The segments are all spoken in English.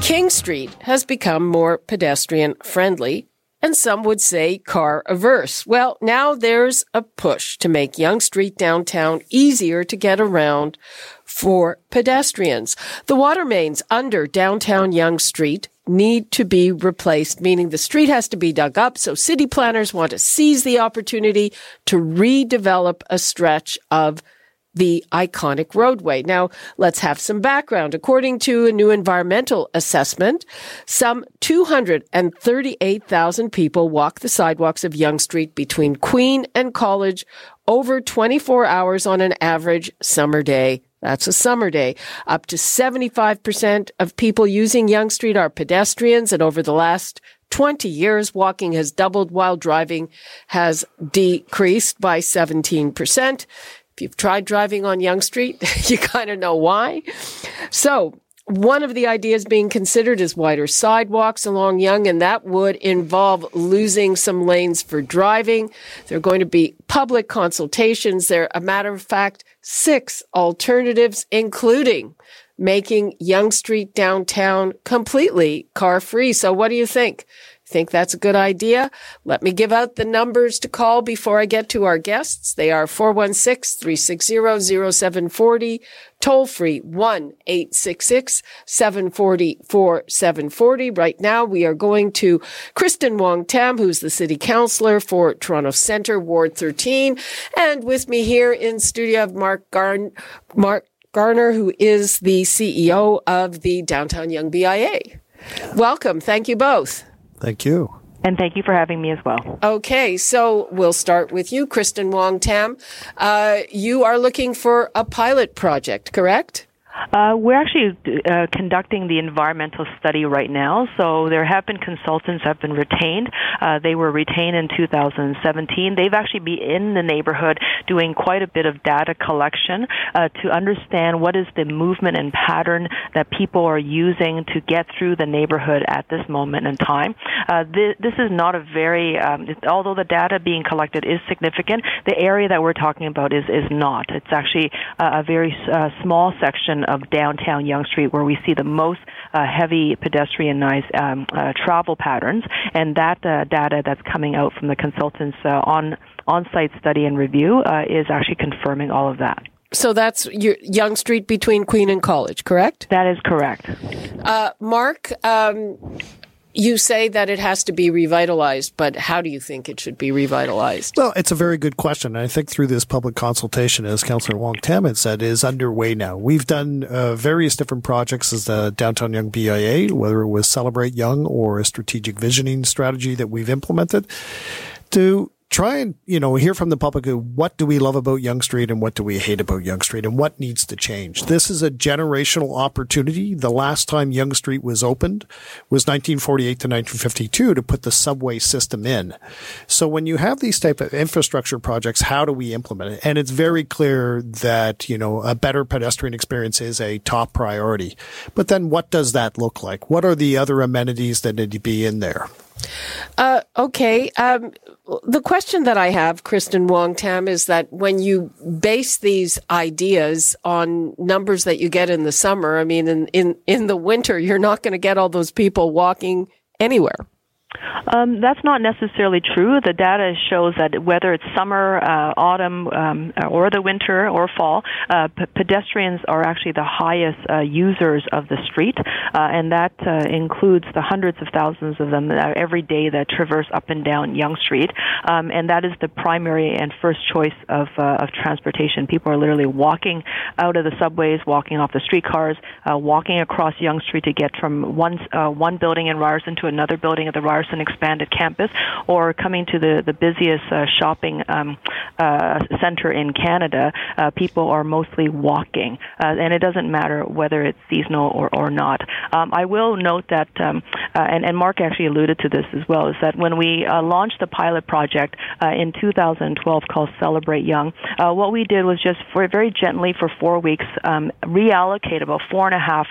King Street has become more pedestrian friendly and some would say car averse. Well, now there's a push to make Yonge Street downtown easier to get around for pedestrians. The water mains under downtown Yonge Street need to be replaced, meaning the street has to be dug up. So city planners want to seize the opportunity to redevelop a stretch of the iconic roadway. Now, let's have some background. According to a new environmental assessment, some 238,000 people walk the sidewalks of Yonge Street between Queen and College over 24 hours on an average summer day. That's a summer day. Up to 75% of people using Yonge Street are pedestrians, and over the last 20 years, walking has doubled while driving has decreased by 17%. If you've tried driving on Yonge Street, you kind of know why. So one of the ideas being considered is wider sidewalks along Yonge, and that would involve losing some lanes for driving. There are going to be public consultations. There, are, a matter of fact, six alternatives, including making Yonge Street downtown completely car free. So what do you think? Think that's a good idea? Let me give out the numbers to call before I get to our guests. They are 416-360-0740, toll free 1-866-740-4740. Right now we are going to Kristyn Wong Tam, who's the city councillor for Toronto Centre, Ward 13. And with me here in studio of Mark Garn, Mark Garner, who is the CEO of the Downtown Yonge BIA. Welcome. Thank you both. Thank you. And thank you for having me as well. Okay, so we'll start with you, Kristyn Wong Tam. Uh, you are looking for a pilot project, correct? Uh, we're actually uh, conducting the environmental study right now. So there have been consultants have been retained. Uh, they were retained in 2017. They've actually been in the neighborhood doing quite a bit of data collection uh, to understand what is the movement and pattern that people are using to get through the neighborhood at this moment in time. Uh, this, is not a very, um, although the data being collected is significant, the area that we're talking about is, is not. It's actually a very uh, small section of downtown Yonge Street where we see the most uh, heavy pedestrianized um, uh, travel patterns, and that uh, data that's coming out from the consultants uh, on on-site study and review uh, is actually confirming all of that. So that's your Yonge Street between Queen and College, correct? That is correct. Uh, Mark, um, you say that it has to be revitalized, but how do you think it should be revitalized? Well, it's a very good question. And I think through this public consultation, as Councillor Wong Tam had said, is underway now. We've done uh, various different projects as the Downtown Yonge BIA, whether it was Celebrate Yonge or a strategic visioning strategy that we've implemented to try and you know hear from the public uh, what do we love about Yonge Street and what do we hate about Yonge Street and what needs to change. This is a generational opportunity. The last time Yonge Street was opened was 1948 to 1952 to put the subway system in. So when you have these type of infrastructure projects, how do we implement it? And it's very clear that you know a better pedestrian experience is a top priority. But then what does that look like? What are the other amenities that need to be in there? Uh, okay. Um, the question that I have, Kristyn Wong Tam, is that when you base these ideas on numbers that you get in the summer, I mean, in, in, in the winter, you're not going to get all those people walking anywhere. Um, that's not necessarily true. The data shows that whether it's summer, uh, autumn, um, or the winter or fall, uh, p- pedestrians are actually the highest uh, users of the street, uh, and that uh, includes the hundreds of thousands of them uh, every day that traverse up and down Yonge Street, um, and that is the primary and first choice of of transportation. People are literally walking out of the subways, walking off the streetcars, walking across Yonge Street to get from one one building in Ryerson to another building at the Ryerson expanded campus, or coming to the the busiest uh, shopping um, uh, center in Canada, uh, people are mostly walking, uh, and it doesn't matter whether it's seasonal or or not. Um, I will note that um, uh, and, and Mark actually alluded to this as well, is that when we uh, launched the pilot project in 2012 called Celebrate Yonge, what we did was just for very gently for four weeks um, reallocate about four and a half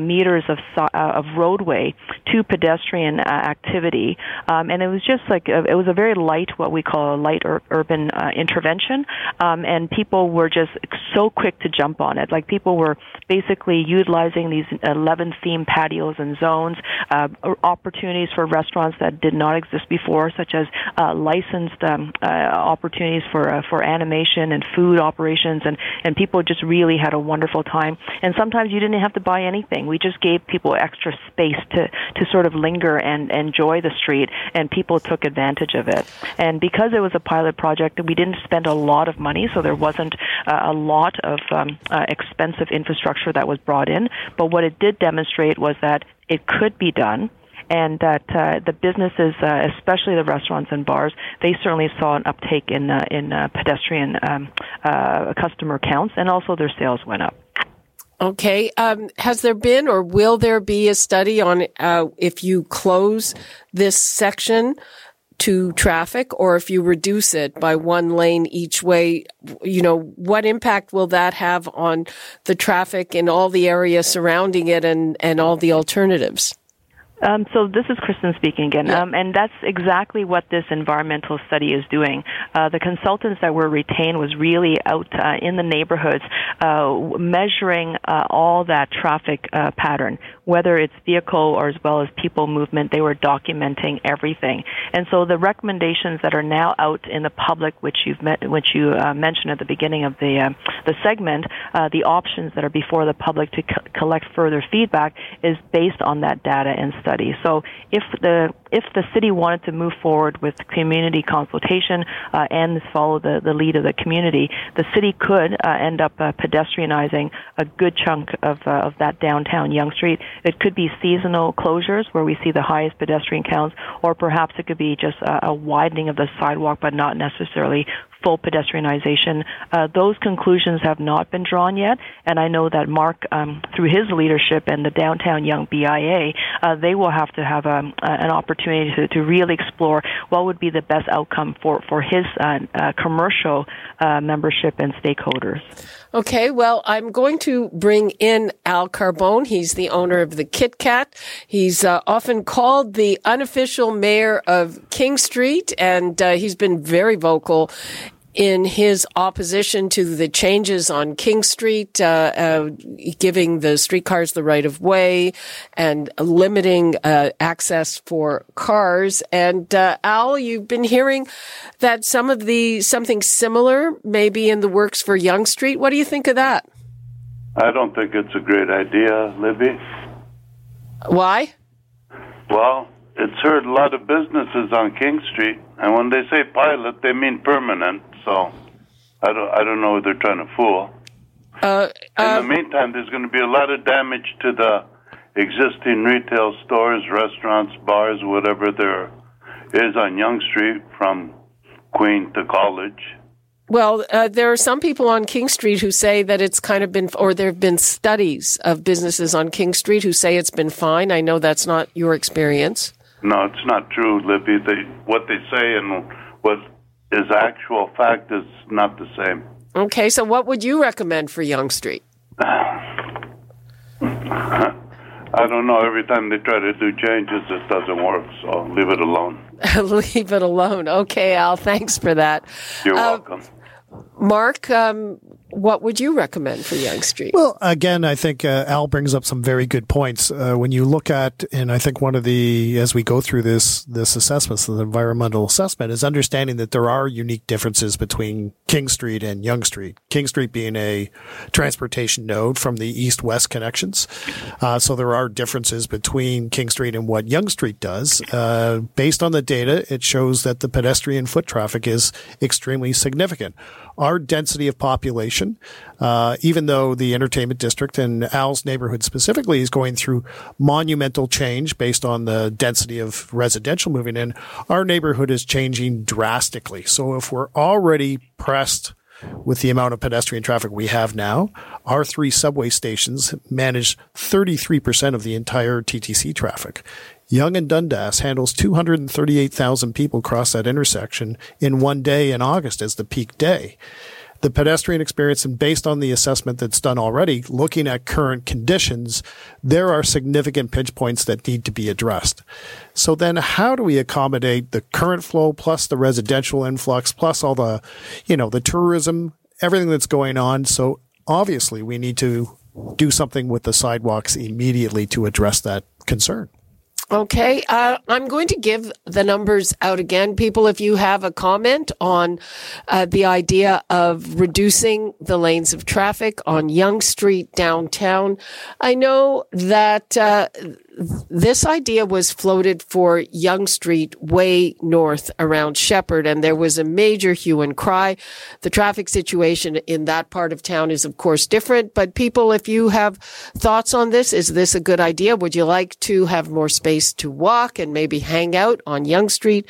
meters of of roadway to pedestrian uh, activity, um, and it was just like a, it was a very light, what we call a light ur- urban uh, intervention, um, and people were just so quick to jump on it. Like people were basically utilizing these 11 theme patios and zones, uh, opportunities for restaurants that did not exist before, such as uh, licensed um, uh, opportunities for uh, for animation and food operations, and and people just really had a wonderful time. And sometimes you didn't have to buy anything. We just gave people extra space to to sort of linger and enjoy the street, and people took advantage of it. And because it was a pilot project, we didn't spend a lot of money, so there wasn't uh, a lot of um, uh, expensive infrastructure that was brought in. But what it did demonstrate was that it could be done and that uh, the businesses, uh, especially the restaurants and bars, they certainly saw an uptake in uh, in uh, pedestrian um, uh, customer counts, and also their sales went up. Okay. Um, has there been or will there be a study on uh, if you close this section to traffic or if you reduce it by one lane each way? You know, what impact will that have on the traffic in all the area surrounding it and, and all the alternatives? Um, so this is Kristyn speaking again, yeah. um, and that's exactly what this environmental study is doing. Uh, the consultants that were retained was really out uh, in the neighborhoods, uh, measuring uh, all that traffic uh, pattern, whether it's vehicle or as well as people movement. They were documenting everything, and so the recommendations that are now out in the public, which you've met, which you uh, mentioned at the beginning of the the segment, the options that are before the public to co- collect further feedback is based on that data and study study. So if the if the city wanted to move forward with community consultation uh, and follow the, the lead of the community, the city could uh, end up uh, pedestrianizing a good chunk of uh, of that downtown Yonge Street. It could be seasonal closures where we see the highest pedestrian counts, or perhaps it could be just a, a widening of the sidewalk, but not necessarily full pedestrianization. Uh, those conclusions have not been drawn yet, and I know that Mark, um, through his leadership and the Downtown Yonge BIA, uh, they will have to have um, uh, an opportunity to, to really explore what would be the best outcome for for his uh, uh, commercial uh, membership and stakeholders. Okay, well, I'm going to bring in Al Carbone. He's the owner of the Kit Kat. He's often called the unofficial mayor of King Street, and he's been very vocal in his opposition to the changes on King Street, uh, uh, giving the streetcars the right of way and limiting uh, access for cars. And uh, Al, you've been hearing that some of the something similar may be in the works for Yonge Street. What do you think of that? I don't think it's a great idea, Libby. Why? Well, it's hurt a lot of businesses on King Street, and when they say pilot, they mean permanent. So I don't I don't know who they're trying to fool. Uh, uh, In the meantime, there's going to be a lot of damage to the existing retail stores, restaurants, bars, whatever there is on Yonge Street from Queen to College. Well, uh, there are some people on King Street who say that it's kind of been, or there have been studies of businesses on King Street who say it's been fine. I know that's not your experience. No, it's not true, Libby. They, what they say and what is actual fact is not the same. Okay, so what would you recommend for Yonge Street? I don't know. Every time they try to do changes, it doesn't work. So leave it alone. leave it alone. Okay, Al. Thanks for that. You're uh, welcome. Mark, um, what would you recommend for Yonge Street? Well, again, I think uh, Al brings up some very good points. Uh, when you look at, and I think one of the, as we go through this, this assessment, so the environmental assessment is understanding that there are unique differences between King Street and Yonge Street. King Street being a transportation node from the east-west connections. Uh, so there are differences between King Street and what Yonge Street does. Uh, based on the data, it shows that the pedestrian foot traffic is extremely significant. Our density of population uh, even though the entertainment district and Al's neighborhood specifically is going through monumental change based on the density of residential moving in, our neighborhood is changing drastically. So if we're already pressed with the amount of pedestrian traffic we have now, our three subway stations manage 33% of the entire TTC traffic. Yonge and Dundas handles 238,000 people cross that intersection in one day in August as the peak day. The pedestrian experience, and based on the assessment that's done already, looking at current conditions, there are significant pinch points that need to be addressed. So then how do we accommodate the current flow plus the residential influx plus all the, you know, the tourism, everything that's going on? So obviously we need to do something with the sidewalks immediately to address that concern. Okay, uh, I'm going to give the numbers out again. People, if you have a comment on uh, the idea of reducing the lanes of traffic on Yonge Street downtown, I know that uh, this idea was floated for Yonge Street way north around Sheppard, and there was a major hue and cry. The traffic situation in that part of town is, of course, different. But people, if you have thoughts on this, is this a good idea? Would you like to have more space to walk and maybe hang out on Yonge Street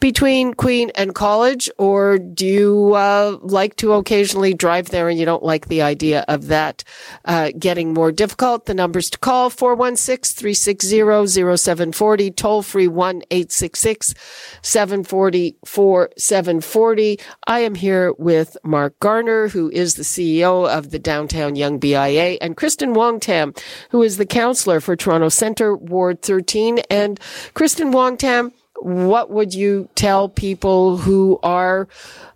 between Queen and College, or do you uh, like to occasionally drive there and you don't like the idea of that uh, getting more difficult? The numbers to call 416 860 toll free 1 866 740 4740. I am here with Mark Garner, who is the CEO of the Downtown Yonge BIA, and Kristyn Wong-Tam, who is the counselor for Toronto Centre, Ward 13. And Kristyn Wong-Tam, what would you tell people who are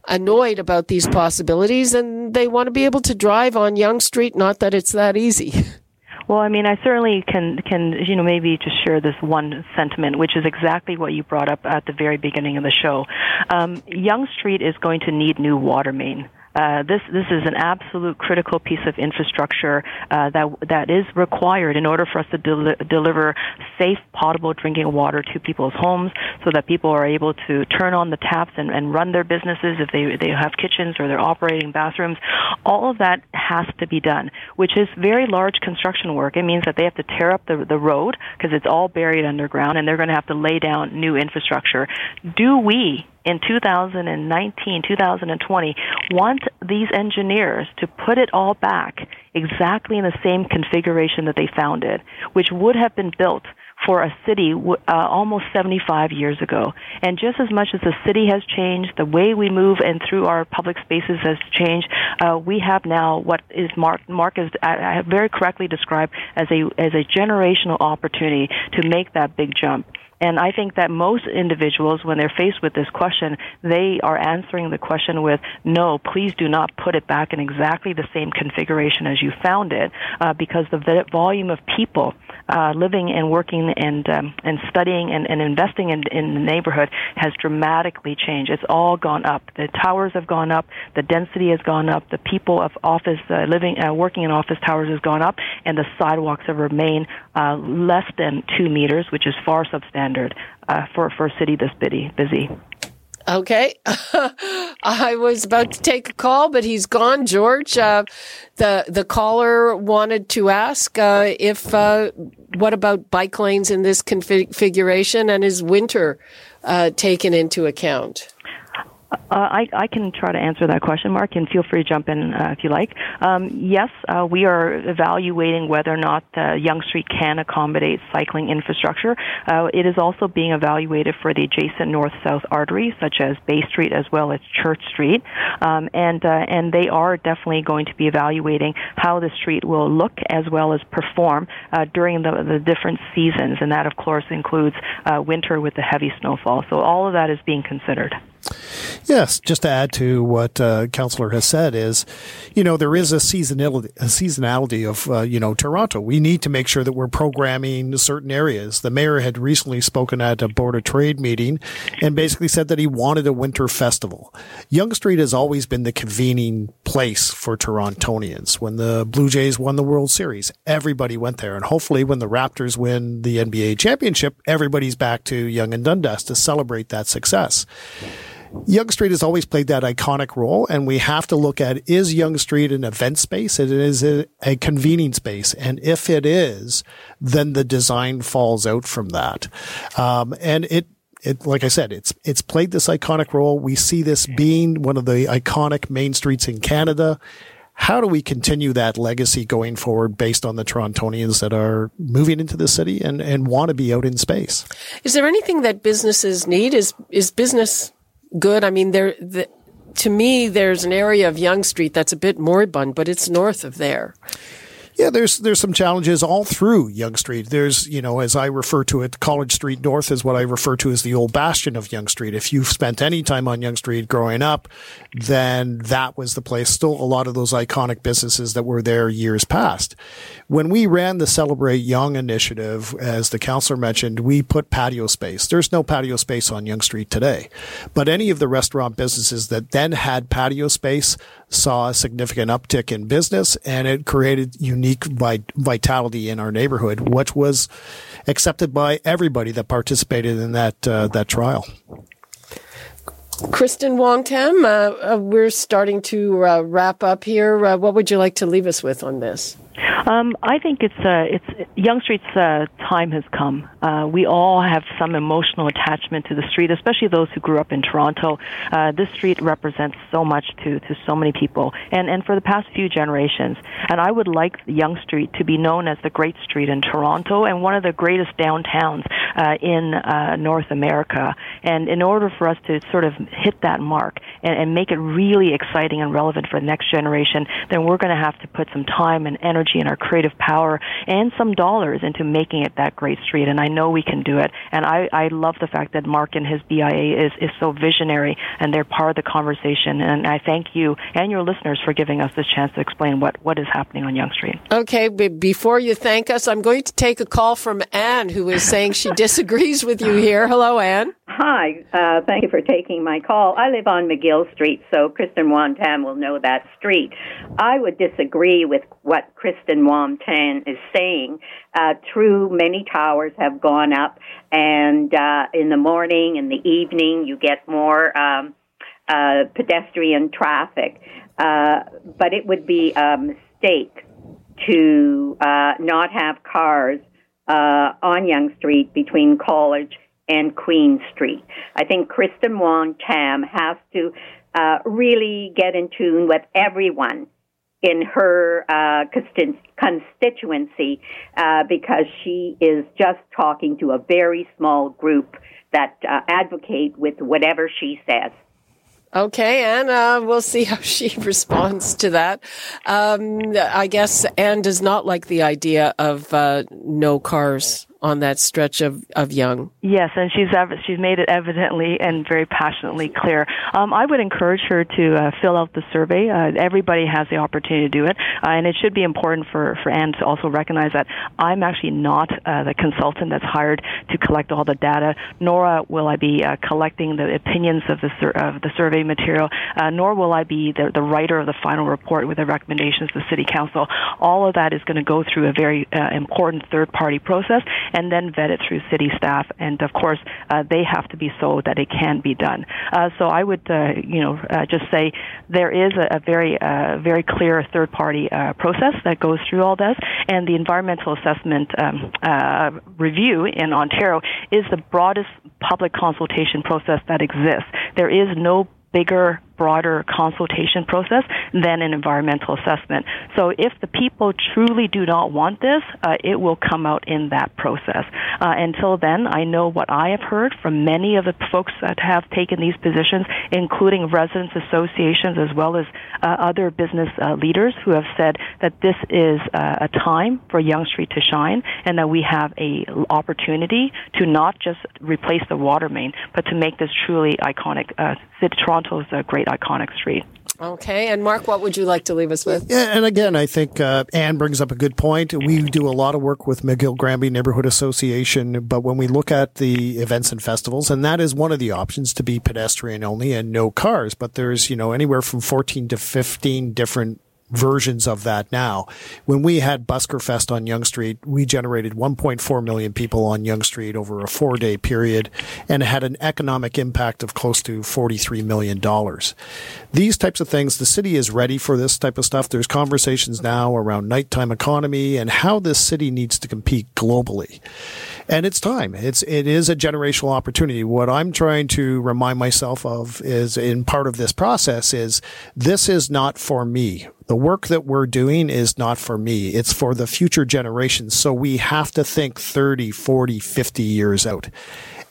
annoyed about these possibilities and they want to be able to drive on Yonge Street? Not that it's that easy. Well, I mean, I certainly can can you know maybe just share this one sentiment, which is exactly what you brought up at the very beginning of the show. Um, Yonge Street is going to need new water main. Uh, this this is an absolute critical piece of infrastructure uh, that that is required in order for us to del- deliver safe, potable drinking water to people's homes, so that people are able to turn on the taps and, and run their businesses if they they have kitchens or they're operating bathrooms. All of that has to be done, which is very large construction work. It means that they have to tear up the the road because it's all buried underground, and they're going to have to lay down new infrastructure. Do we in 2019, 2020, want these engineers to put it all back exactly in the same configuration that they found it, which would have been built for a city uh, almost 75 years ago. And just as much as the city has changed, the way we move and through our public spaces has changed, uh, we have now what is Mark, Mark I, I very correctly described as a, as a generational opportunity to make that big jump. And I think that most individuals, when they're faced with this question, they are answering the question with, no, please do not put it back in exactly the same configuration as you found it, uh, because the volume of people uh, living and working and um, and studying and, and investing in, in the neighborhood has dramatically changed. It's all gone up. The towers have gone up. The density has gone up. The people of office uh, living uh, working in office towers has gone up, and the sidewalks have remained uh, less than two meters, which is far substandard uh, for for a city this busy. busy. Okay. I was about to take a call, but he's gone, George. Uh, the the caller wanted to ask uh, if uh, what about bike lanes in this configuration and is winter uh, taken into account? Uh, I, I can try to answer that question, Mark, and feel free to jump in uh, if you like. Um, yes, uh, we are evaluating whether or not uh, Yonge Street can accommodate cycling infrastructure. Uh, it is also being evaluated for the adjacent north-south arteries, such as Bay Street as well as Church Street, um, and uh, and they are definitely going to be evaluating how the street will look as well as perform during the, the different seasons, and that of course includes winter with the heavy snowfall. So all of that is being considered. Yes, just to add to what uh, Councillor has said is, you know, there is a seasonality, a seasonality of, uh, you know, Toronto. We need to make sure that we're programming certain areas. The mayor had recently spoken at a Board of Trade meeting and basically said that he wanted a winter festival. Yonge Street has always been the convening place for Torontonians. When the Blue Jays won the World Series, everybody went there. And hopefully when the Raptors win the NBA championship, everybody's back to Yonge and Dundas to celebrate that success. Yonge Street has always played that iconic role, and we have to look at is Yonge Street an event space? It is a, a convening space, and if it is, then the design falls out from that. Um, and it it, like I said, it's it's played this iconic role. We see this being one of the iconic main streets in Canada. How do we continue that legacy going forward based on the Torontonians that are moving into the city and, and want to be out in space? Is there anything that businesses need? Is is business good? I mean, there the, to me, there's an area of Yonge Street that's a bit moribund, but it's north of there. Yeah, there's there's some challenges all through Yonge Street. There's you know, as I refer to it, College Street North is what I refer to as the old bastion of Yonge Street. If you've spent any time on Yonge Street growing up, then that was the place. Still, a lot of those iconic businesses that were there years past. When we ran the Celebrate Yonge initiative, as the councillor mentioned, we put patio space. There's no patio space on Yonge Street today, but any of the restaurant businesses that then had patio space saw a significant uptick in business and it created unique vitality in our neighborhood, which was accepted by everybody that participated in that uh, that trial. Kristyn Wong Tam, uh, uh, we're starting to uh, wrap up here. Uh, what would you like to leave us with on this? Um, I think it's uh, it's Yonge Street's uh, time has come. Uh, we all have some emotional attachment to the street, especially those who grew up in Toronto. Uh, this street represents so much to to so many people, and and for the past few generations. And I would like Yonge Street to be known as the Great Street in Toronto and one of the greatest downtowns uh, in uh, North America. And in order for us to sort of hit that mark and, and make it really exciting and relevant for the next generation, then we're going to have to put some time and energy and our creative power and some dollars into making it that great street. And I know we can do it. And I, I love the fact that Mark and his BIA is, is so visionary and they're part of the conversation. And I thank you and your listeners for giving us this chance to explain what, what is happening on Yonge Street. Okay, before you thank us, I'm going to take a call from Anne, who is saying she disagrees with you here. Hello, Anne. Hi, uh, thank you for taking my call. I live on McGill Street, so Kristyn Wong-Tam will know that street. I would disagree with what Kristyn Wong-Tam is saying. Uh, true, many towers have gone up, and uh, in the morning and the evening, you get more um, uh, pedestrian traffic. Uh, but it would be a mistake to uh, not have cars uh, on Yonge Street between College and Queen Street. I think Kristyn Wong Tam has to uh, really get in tune with everyone in her uh, constituency uh, because she is just talking to a very small group that uh, advocate with whatever she says. Okay, and uh, we'll see how she responds to that. Um, I guess Anne does not like the idea of uh, no cars on that stretch of, of Yonge. Yes, and she's she's made it evidently and very passionately clear. Um, I would encourage her to uh, fill out the survey. Uh, everybody has the opportunity to do it, uh, and it should be important for for Anne to also recognize that I'm actually not uh, the consultant that's hired to collect all the data. Nor will I be uh, collecting the opinions of the sur- of the survey material. Uh, nor will I be the, the writer of the final report with the recommendations to the city council. All of that is going to go through a very important third party process and then vet it through city staff. And of course, uh, they have to be so that it can be done. Uh, so I would, uh, you know, uh, just say there is a, a very, uh, very clear third party uh, process that goes through all this, and the environmental assessment um, uh, review in Ontario is the broadest public consultation process that exists. There is no bigger broader consultation process than an environmental assessment. So if the people truly do not want this, uh, it will come out in that process. Uh, until then, I know what I have heard from many of the folks that have taken these positions, including residents associations as well as uh, other business uh, leaders who have said that this is uh, a time for Yonge Street to shine and that we have a opportunity to not just replace the water main, but to make this truly iconic. Uh, Toronto's great iconic street. Okay, and Mark, what would you like to leave us with? Yeah, and again, I think uh, Anne brings up a good point. We do a lot of work with McGill Granby Neighborhood Association, but when we look at the events and festivals, and that is one of the options to be pedestrian only and no cars, but there's you know anywhere from fourteen to fifteen different versions of that now. When we had Busker Fest on Yonge Street, we generated 1.4 million people on Yonge Street over a four day period and had an economic impact of close to $43 million. These types of things, the city is ready for this type of stuff. There's conversations now around nighttime economy and how this city needs to compete globally. And it's time. It's, it is a generational opportunity. What I'm trying to remind myself of is in part of this process is this is not for me the work that we're doing is not for me. It's for the future generations. So we have to think 30, 40, 50 years out.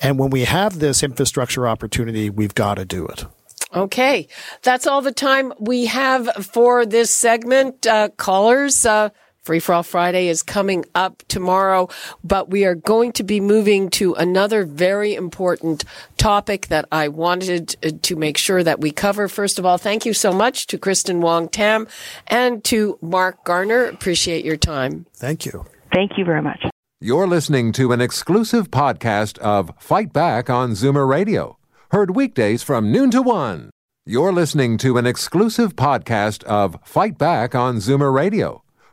And when we have this infrastructure opportunity, we've got to do it. Okay. That's all the time we have for this segment. Uh, callers, uh, Free for All Friday is coming up tomorrow, but we are going to be moving to another very important topic that I wanted uh, to make sure that we cover. First of all, thank you so much to Kristyn Wong Tam and to Mark Garner. Appreciate your time. Thank you. Thank you very much. You're listening to an exclusive podcast of Fight Back on Zoomer Radio, heard weekdays from noon to one. You're listening to an exclusive podcast of Fight Back on Zoomer Radio